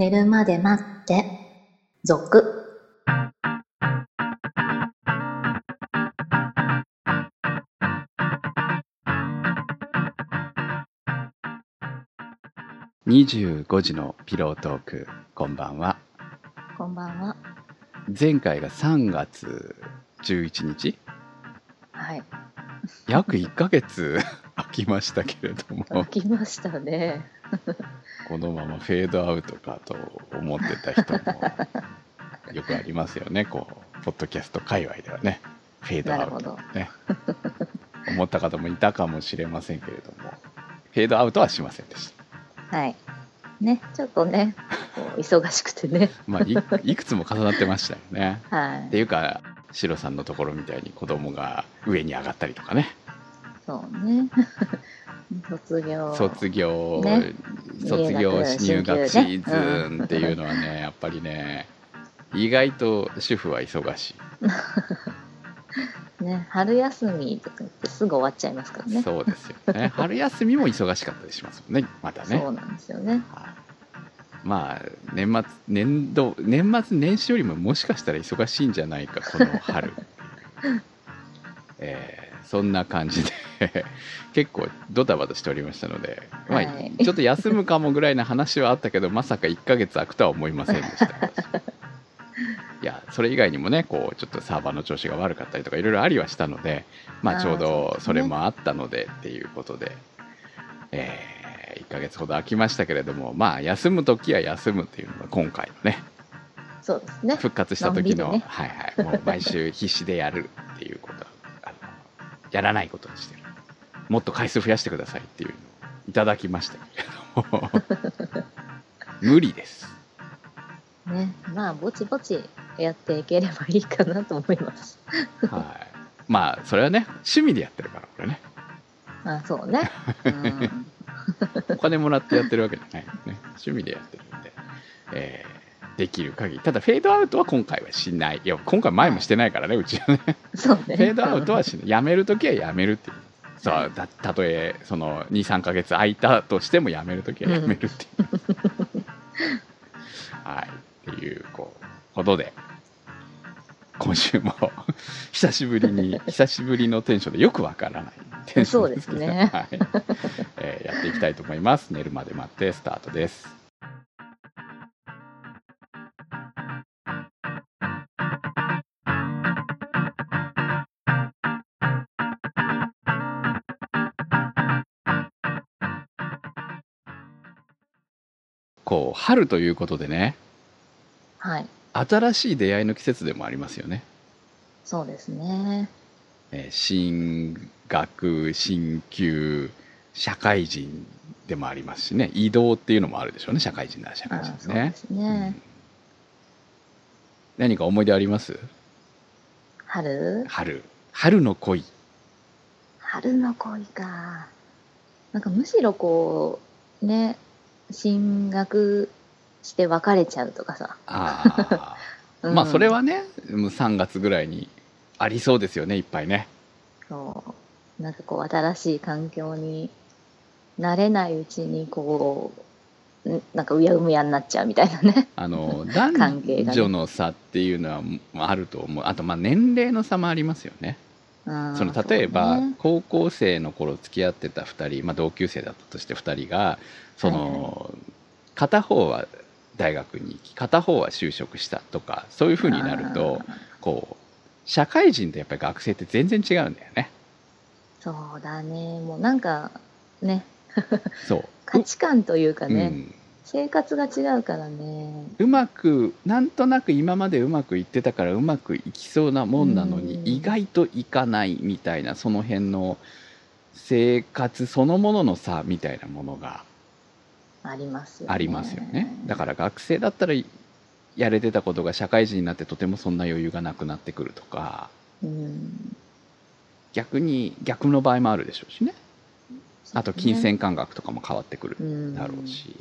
寝るまで待って、続。25時のピロートークこんばんはこんばんは。前回が3月11日？はい。約1ヶ月 空きましたけれども起きましたね。このままフェードアウトかと思ってた人もよくありますよねこうポッドキャスト界隈ではねフェードアウトね思った方もいたかもしれませんけれどもフェードアウトはしませんでしたはい。ね、ちょっとね、忙しくてね。まあいいくつも重なってましたよねってはい。いうかシロさんのところみたいに子供が上に上がったりとかねそうね。卒業。卒業、ね卒業入学シーズンっていうのはね、やっぱりね意外と主婦は忙しい、ね、春休みとか言ってすぐ終わっちゃいますからね。そうですよね。春休みも忙しかったりしますもんねまたね。そうなんですよね。はい。まあ年末年度年末年始よりももしかしたら忙しいんじゃないかこの春。えーそんな感じで 結構ドタバタしておりましたので、まあはい。ちょっと休むかもぐらいの話はあったけどまさか1ヶ月空くとは思いませんでした。私 いやそれ以外にもねこうちょっとサーバーの調子が悪かったりとかいろいろありはしたのでまあちょうどそれもあったのでっていうことで、え1ヶ月ほど空きましたけれどもまあ休む時は休むっていうのが今回のねそうですね。復活した時の、ね。はいはいもう毎週必死でやるっていうことやらないことにしてるもっと回数増やしてくださいっていうのをいただきましたけれども。無理です。ね、まあ、ぼちぼちやっていければいいかなと思います。はい。まあそれはね趣味でやってるからこれね。あ、そうね。うん。お金もらってやってるわけじゃないのね。趣味でやってるんで、えーできる限り。ただフェードアウトは今回はしない。いや今回前もしてないからねうちはね。そうね。フェードアウトはしない。やめるときはやめるっていうそうたたとえその23か月空いたとしてもやめるときはやめるっていう、はい。っていうこうことで今週も 久しぶりに久しぶりのテンションでよくわからないテンションですけど。そうですね。はい。えーやっていきたいと思います。寝るまで待ってスタートですこう春ということでね。はい。新しい出会いの季節でもありますよね、そうですね。えー進学進級社会人でもありますしね。移動っていうのもあるでしょうね。社会人なら社会あ人ですね。そうですね。うん。何か思い出あります？春？春。春の恋。春の恋か。なんかむしろこう、ね、進学して別れちゃうとかさ。ああ、うんまあそれはねもう3月ぐらいにありそうですよねいっぱいねそう。なんかこう新しい環境に慣れないうちにこう、んなんかうやうむやになっちゃうみたいなね。あの関 男女の差っていうのはあると思うあとまあ年齢の差もありますよねうんその例えば、高校生の頃付き合ってた2人、まあ、同級生だったとして2人がその、片方は大学に行き片方は就職したとかそういうふうになるとこう社会人とやっぱり学生って全然違うんだよね。そうだね。もうなんかね、そう。価値観というかね、うん生活が違うからね。うまくなんとなく今までうまくいってたからうまくいきそうなもんなのにうん意外といかないみたいなその辺の生活そのものの差みたいなものがありますよね。ありますよねだから学生だったらやれてたことが社会人になってとてもそんな余裕がなくなってくるとかうん。逆に逆の場合もあるでしょうしねあと金銭感覚とかも変わってくるうんだろうし、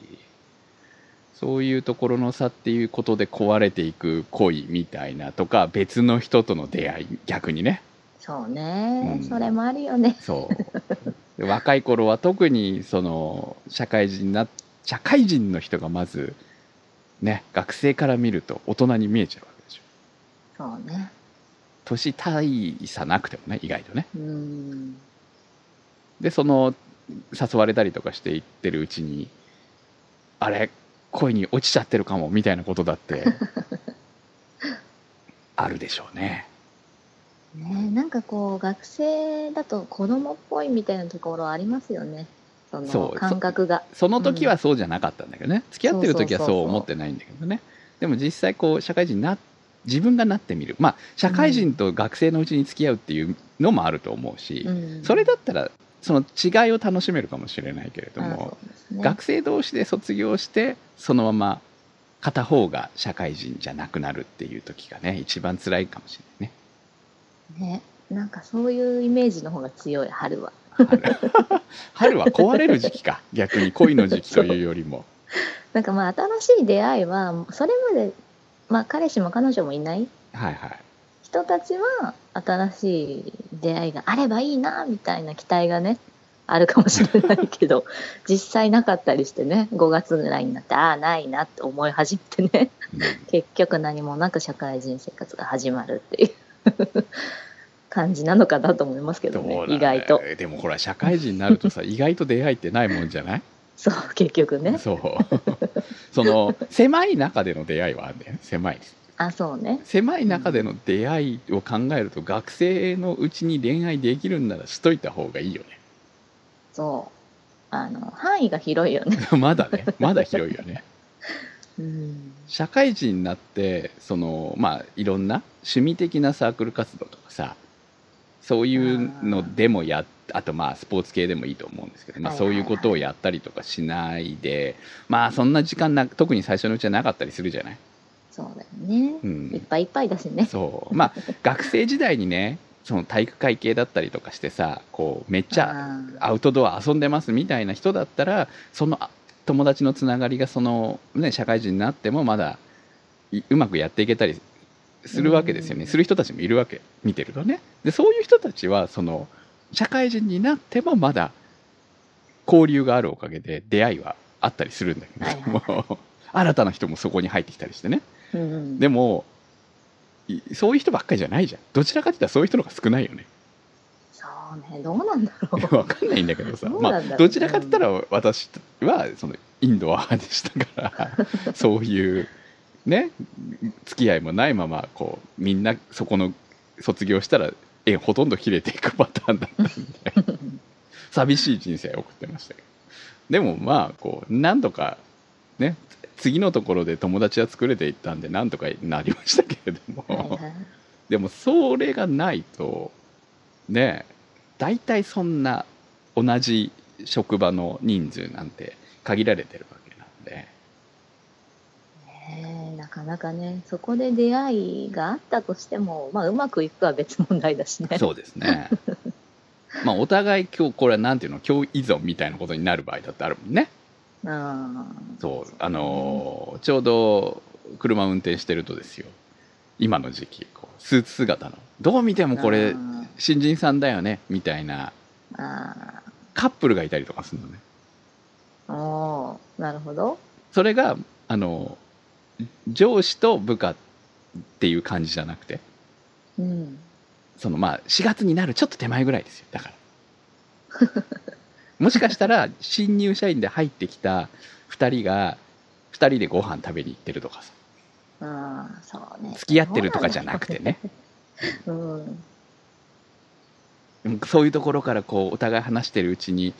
そういうところの差っていうことで壊れていく恋みたいなとか別の人との出会い逆にね。そうね、うん。それもあるよね。そう。で若い頃は特にその社会人な社会人の人がまずね学生から見ると大人に見えちゃうわけでしょ。そうね。年大差なくてもね意外とね。うん。でその誘われたりとかしていってるうちにあれ恋に落ちちゃってるかもみたいなことだって あるでしょうね。ねなんかこう学生だと子供っぽいみたいなところありますよね。その感覚が。その時はそうじゃなかったんだけどね、付き合ってる時はそう思ってないんだけどね。でも実際こう社会人にな自分がなってみる。まあ社会人と学生のうちに付き合うっていうのもあると思うし、うん。それだったらその違いを楽しめるかもしれないけれどあも、ね。学生同士で卒業してそのまま片方が社会人じゃなくなるっていう時がね一番辛いかもしれないね。ねなんかそういうイメージの方が強い春は。春。春は壊れる時期か。逆に恋の時期というよりも。なんかまあ新しい出会いはそれまでまあ彼氏も彼女もいない。はいはい人たちは新しい出会いがあればいいなみたいな期待がねあるかもしれないけど 実際なかったりしてね5月ぐらいになってああないなって思い始めてねうん。結局何もなく社会人生活が始まるっていう 感じなのかなと思いますけどねね意外と。でもほら社会人になるとさ 意外と出会いってないもんじゃない？そう結局ね。そう。その狭い中での出会いはあるんだよね。狭いあそうね。狭い中での出会いを考えると、学生のうちに恋愛できるんならしといた方がいいよそう。あの範囲が広いよね。ね まだね。まだ広いよね。うん。社会人になってそのまあいろんな趣味的なサークル活動とかさそういうのでもやっあとまあスポーツ系でもいいと思うんですけど、まあ、そういうことをやったりとかしないでまあそんな時間な特に最初のうちはなかったりするじゃない、そうだよね、うん。いっぱいいっぱいだしね。そう。まあ学生時代にねその体育会系だったりとかしてさこうめっちゃあアウトドア遊んでますみたいな人だったらそのあ友達のつながりがその、ね、社会人になってもまだいうまくやっていけたりするわけですよね、うん。する人たちもいるわけ。見てるとね。でそういう人たちはその社会人になってもまだ交流があるおかげで出会いはあったりするんだけども、新たな人もそこに入ってきたりしてね。ーうん、でもいそういう人ばっかりじゃないじゃん。どちらかといったらそういう人の方が少ないよね。そうね。どうなんだろう。わかんないんだけどさ、まあ、どちらかといったら私はそのインドア派でしたから そういうね付き合いもないままこうみんなそこの卒業したら縁ほとんど切れていくパターンだったんで。寂しい人生を送ってましたけど。でもまあこうなんとかね次のところで友達は作れていったんでなんとかなりましたけれども、はいはい。でもそれがないとね大体そんな同じ職場の人数なんて限られてるわけなんで。ねえなかなかねそこで出会いがあったとしても、まあ、うまくいくかは別問題だしね。そうですね。まあお互い今日これはなんていうの共依存みたいなことになる場合だってあるもんね。うんそうあのーちょうど車運転してるとですよ。今の時期こうスーツ姿の。どう見てもこれうん新人さんだよねみたいな。あカップルがいたりとかするのね。ーおーなるほど。それがあの上司と部下っていう感じじゃなくて。うん。そのまあ4月になるちょっと手前ぐらいですよだから もしかしたら新入社員で入ってきた2人が2人でご飯食べに行ってるとかさ。ああそうね。付き合ってるとかじゃなくてね。うん。そういうところからこうお互い話してるうちに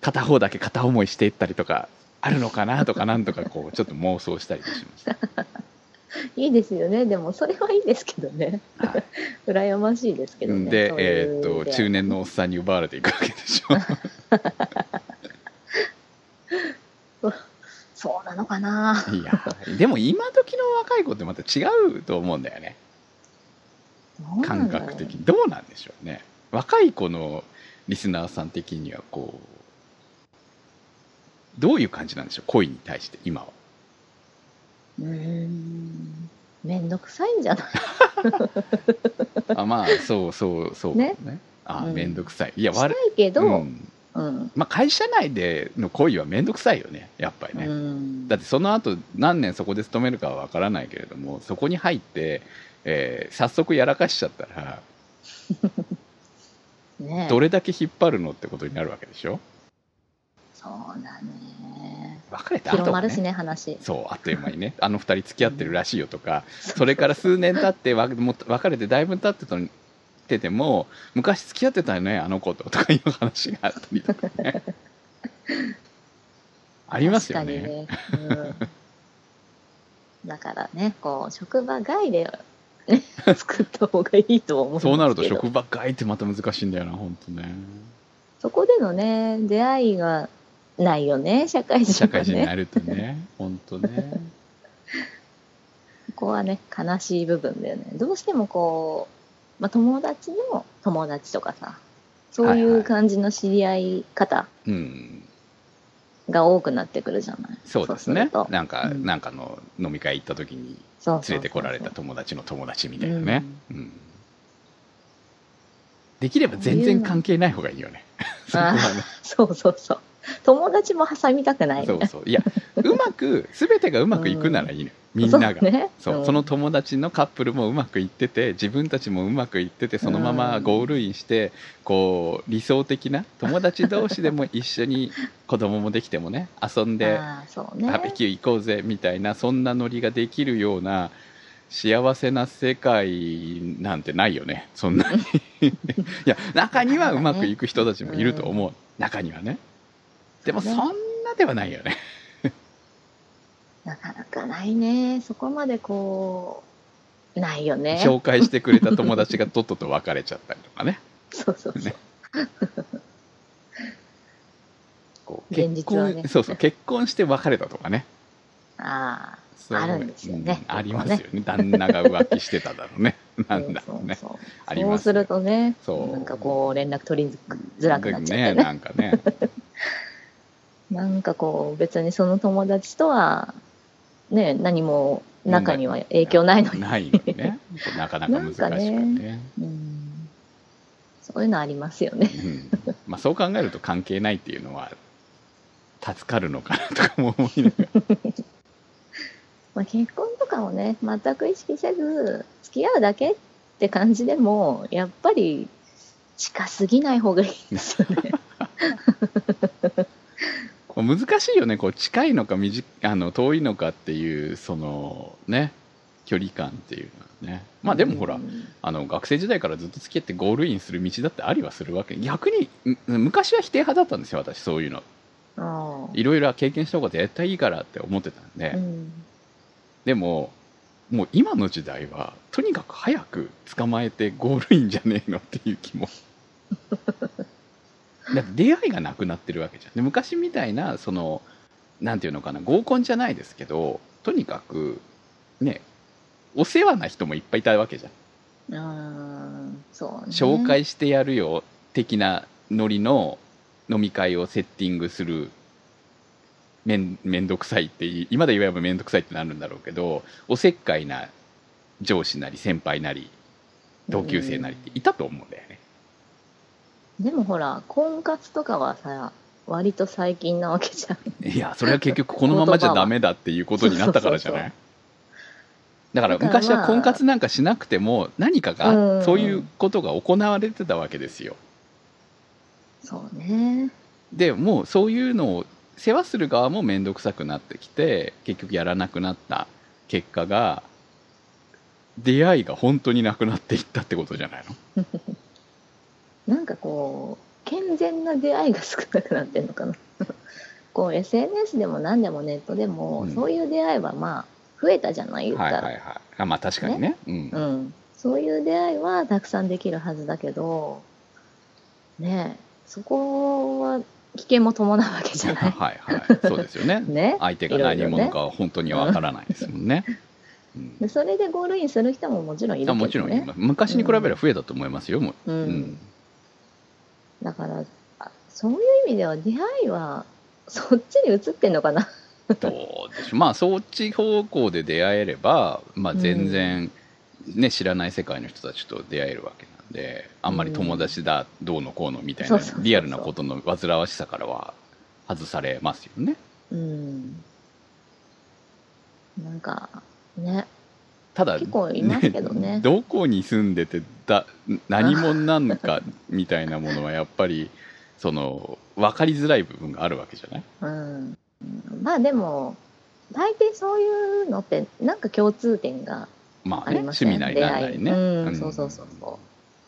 片方だけ片思いしていったりとかあるのかなとかなんとかこうちょっと妄想したりしました、いいですよね。でもそれはいいですけどね。はい。羨ましいですけどね。でそういうえーっと中年のおっさんに奪われていくわけでしょ。そうなのかな。いやでも今時の若い子ってまた違うと思うんだよね。感覚的に。どうなんでしょうね。若い子のリスナーさん的にはこうどういう感じなんでしょう？恋に対して今は。うーんめんどくさいんじゃない？あまあそうそうそう。ね？あうん。面倒くさい。いやしたい悪けど、ううん。んまあ会社内での恋は面倒くさいよね。やっぱりね、うん。だってその後何年そこで勤めるかは分からないけれどもそこに入って、えー早速やらかしちゃったら ねえ。どれだけ引っ張るのってことになるわけでしょ？そうだね別れた後はね。広まるしね話。そうあっという間にね。あの二人付き合ってるらしいよとか。それから数年経ってわもう別れてだいぶ経ってたてても昔付き合ってたよねあの子ととかいう話があったりとかね。ありますよね。ね、うん、だからねこう職場外で、ね、作った方がいいと思うんですけど。そうなると職場外ってまた難しいんだよな本当ね。そこでのね出会いがないよね社会人社はね。会人になるとね 本当ね。ここはね悲しい部分だよね。どうしてもこう、まあ、友達の友達とかさそうはいはいいう感じの知り合い方うんが多くなってくるじゃない。そうですね。ると。なんか、うん。なんかの飲み会行った時にそうそうそう連れてこられた友達の友達みたいなね、うんできれば全然関係ない方がいいよね。そこはねそうそうそう。友達も挟みたくないそうそう。いやうまく全てがうまくいくならいいの、みんなが。そうね。そう、ん。その友達のカップルもうまくいってて自分たちもうまくいっててそのままゴールインして、こう理想的な友達同士でも一緒に子供もできてもね遊んであーそうね。バーベキュー行こうぜみたいなそんなノリができるような幸せな世界なんてないよね。そんなに。いや中にはうまくいく人たちもいると思う、中にはね。でもそんなではないよね。なかなかないね。そこまでこうないよね。紹介してくれた友達がとっとと別れちゃったりとかね。そうそうそう、ね。こう現結婚、ねそうそう結婚して別れたとかね。あああるんですよね。うん。ありますよね。旦那が浮気してただろうね。なんだろうねそう。すそうするとねそう。なんかこう連絡取りづらくなっちゃってね。ねなんかね。なんかこう別にその友達とはね何も中には影響ないのに、ないのにね。なかなか難しくね。うん。そういうのありますよね。うん。まあ、そう考えると関係ないっていうのは助かるのかなとかも思いながら まあ結婚とかをね全く意識せず付き合うだけって感じでもやっぱり近すぎない方がいいんですよね。こう難しいよね。こう近いのか短あの遠いのかっていうそのね距離感っていうのはね。まあでもほら、うん。あの学生時代からずっと付き合ってゴールインする道だってありはするわけ。逆にん昔は否定派だったんですよ私そういうの。いろいろ経験した方が絶対いいからって思ってたんで、うんでももう今の時代はとにかく早く捕まえてゴールインじゃねえのっていう気も。だって出会いがなくなってるわけじゃん。で昔みたいなそのなんていうのかな合コンじゃないですけどとにかくねお世話な人もいっぱいいたわけじゃん。うんそうね。紹介してやるよ的なノリの飲み会をセッティングするめんめんどくさいってい今で言えばめんどくさいってなるんだろうけどおせっかいな上司なり先輩なり同級生なりっていたと思うんだよね。でもほら婚活とかはさ割と最近なわけじゃん。いやそれは結局このままじゃダメだっていうことになったからじゃない？だから昔は婚活なんかしなくても何かがうん。そういうことが行われてたわけですよ。そうね。でもうそういうのを世話する側も面倒くさくなってきて結局やらなくなった結果が出会いが本当になくなっていったってことじゃないの？なんかこう健全な出会いが少なくなってんのかな？こう SNS でも何でもネットでも、うん。そういう出会いはまあ増えたじゃない？言ったら、はいはいはい。あまあ確かにね。うん。うん、そういう出会いはたくさんできるはずだけどねえそこは危険も伴うわけじゃない。はいはい。そうですよね。ね。相手が何者かは本当にわからないですもんね、うそれでゴールインする人ももちろんいるけど、ね、あもちろんいます。昔に比べれば増えたと思いますよ、もう。うん。うん。だからあそういう意味では出会いはそっちに移ってんのかな。どうでしょう。まあそっち方向で出会えれば、まあ、全然、ね知らない世界の人たちと出会えるわけであんまり友達だ、どうのこうのみたいなリアルなことの煩わしさからは外されますよね。うん。なんかね。ただ結構いますけどね。どこに住んでてだ何者なんか みたいなものはやっぱりその分かりづらい部分があるわけじゃない？うん、まあでも大抵そういうのってなんか共通点がまあね趣味なりなんなりね、うん。うん。そうそうそうそ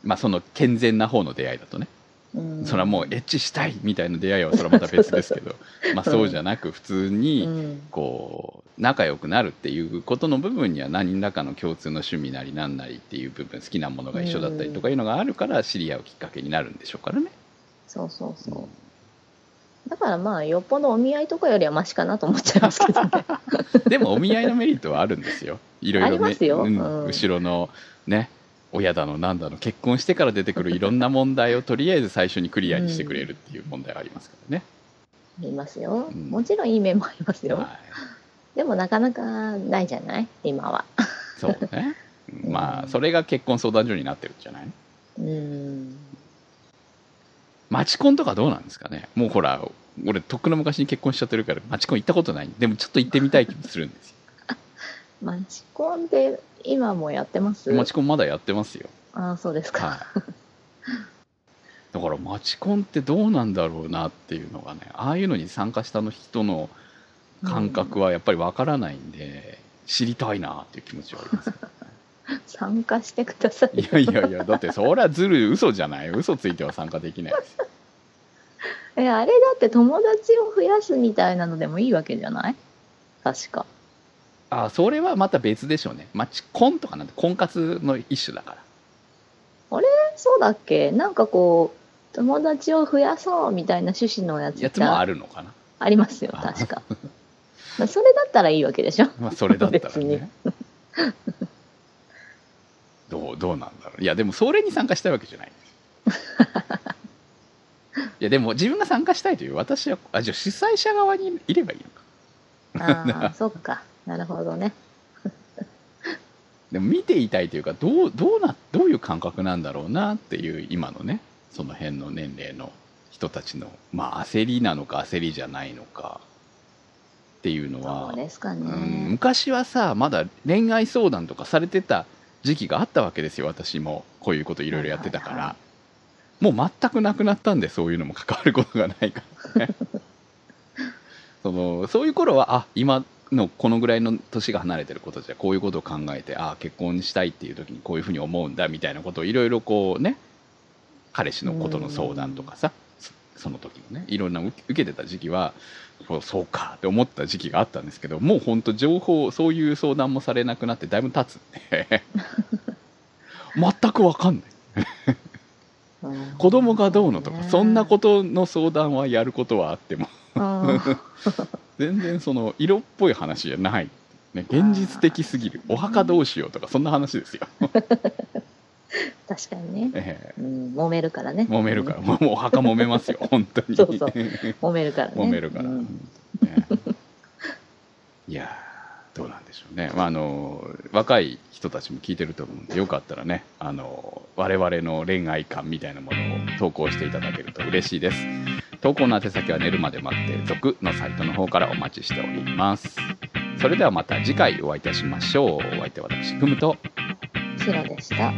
まあその健全な方の出会いだとね、う、うん、それはもうエッチしたいみたいな出会いはそれはまた別ですけど。まあそうじゃなく普通うにん。こう仲良くなるっていうことの部分には何らかの共通の趣味なりなんなりっていう部分好きなものが一緒だったりとかいうのがあるから知り合うきっかけになるんでしょうからね。そうそうそう。だからまあよっぽどお見合いとかよりはマシかなと思っちゃいますけどね。でもお見合いのメリットはあるんですよ。いろいろありますよ。うん。うん。後ろのね親だのなんだの結婚してから出てくるいろんな問題をとりあえず最初にクリアにしてくれるっていう問題がありますからね。ありますよ。うん。もちろんいい面もありますよ、はい。でもなかなかないじゃない？今は。そうね。うん。まあそれが結婚相談所になってるんじゃない？うん。マチコンとかどうなんですかね？もうほら俺とっくの昔に結婚しちゃってるからマチコン行ったことない。でもちょっと行ってみたい気もするんですよマチコンって今もやってます？マチコンまだやってますよ。ああそうですか、はい。だからマチコンってどうなんだろうなっていうのがねああいうのに参加したの人の感覚はやっぱりわからないんで、知りたいなっていう気持ちはあります 参加してください。いやいやいやだってそりゃずる嘘じゃない？嘘ついては参加できないですよ。えあれだって友達を増やすみたいなのでもいいわけじゃない？確かあそれはまた別でしょうね。マチコンとかなんて婚活の一種だから。そうだっけ？なんかこう友達を増やそうみたいな趣旨のやつやつもあるのかな。ありますよ確か。まあそれだったらいいわけでしょ。まあそれだったらね。どうどうなんだろう。いやでもそれに参加したいわけじゃない。いやでも自分が参加したいという私はあじゃあ主催者側にいればいいのか。ああそっかなるほどね。でも見ていたいというかどうどうなどういう感覚なんだろうなっていう今のねその辺の年齢の人たちのまあ焦りなのか焦りじゃないのかっていうのは。ね、うん昔はさまだ恋愛相談とかされてた時期があったわけですよ私も。こういうこといろいろやってたから、はいはいはもう全くなくなったんでそういうのも関わることがないからね。そのそういう頃はあ今のこのぐらいの年が離れてることじゃこういうことを考えてあ結婚したいっていう時にこういうふうに思うんだみたいなことをいろいろこうね彼氏のことの相談とかさそその時のねいろんな受けてた時期はそうそうかって思った時期があったんですけどもう本当情報そういう相談もされなくなってだいぶ経つんで。全く分かんない。う ん子供がどうのとかね。そんなことの相談はやることはあっても。うん全然その色っぽい話じゃない、ね、現実的すぎる。お墓どうしようとかそんな話ですよ、確かにね、えうん、揉めるからね。え揉めるから。もうお墓揉めますよ。本当に。そうそう。揉めるからね。揉めるから、うん。ね。いやーどうなんでしょうね、まあ、あの若い人たちも聞いてると思うんでよかったらねあの我々の恋愛観みたいなものを投稿していただけると嬉しいです投稿の宛先は寝るまで待って続のサイトの方からお待ちしております。それではまた次回お会いいたしましょう。お相手は私ふむと。シロでした。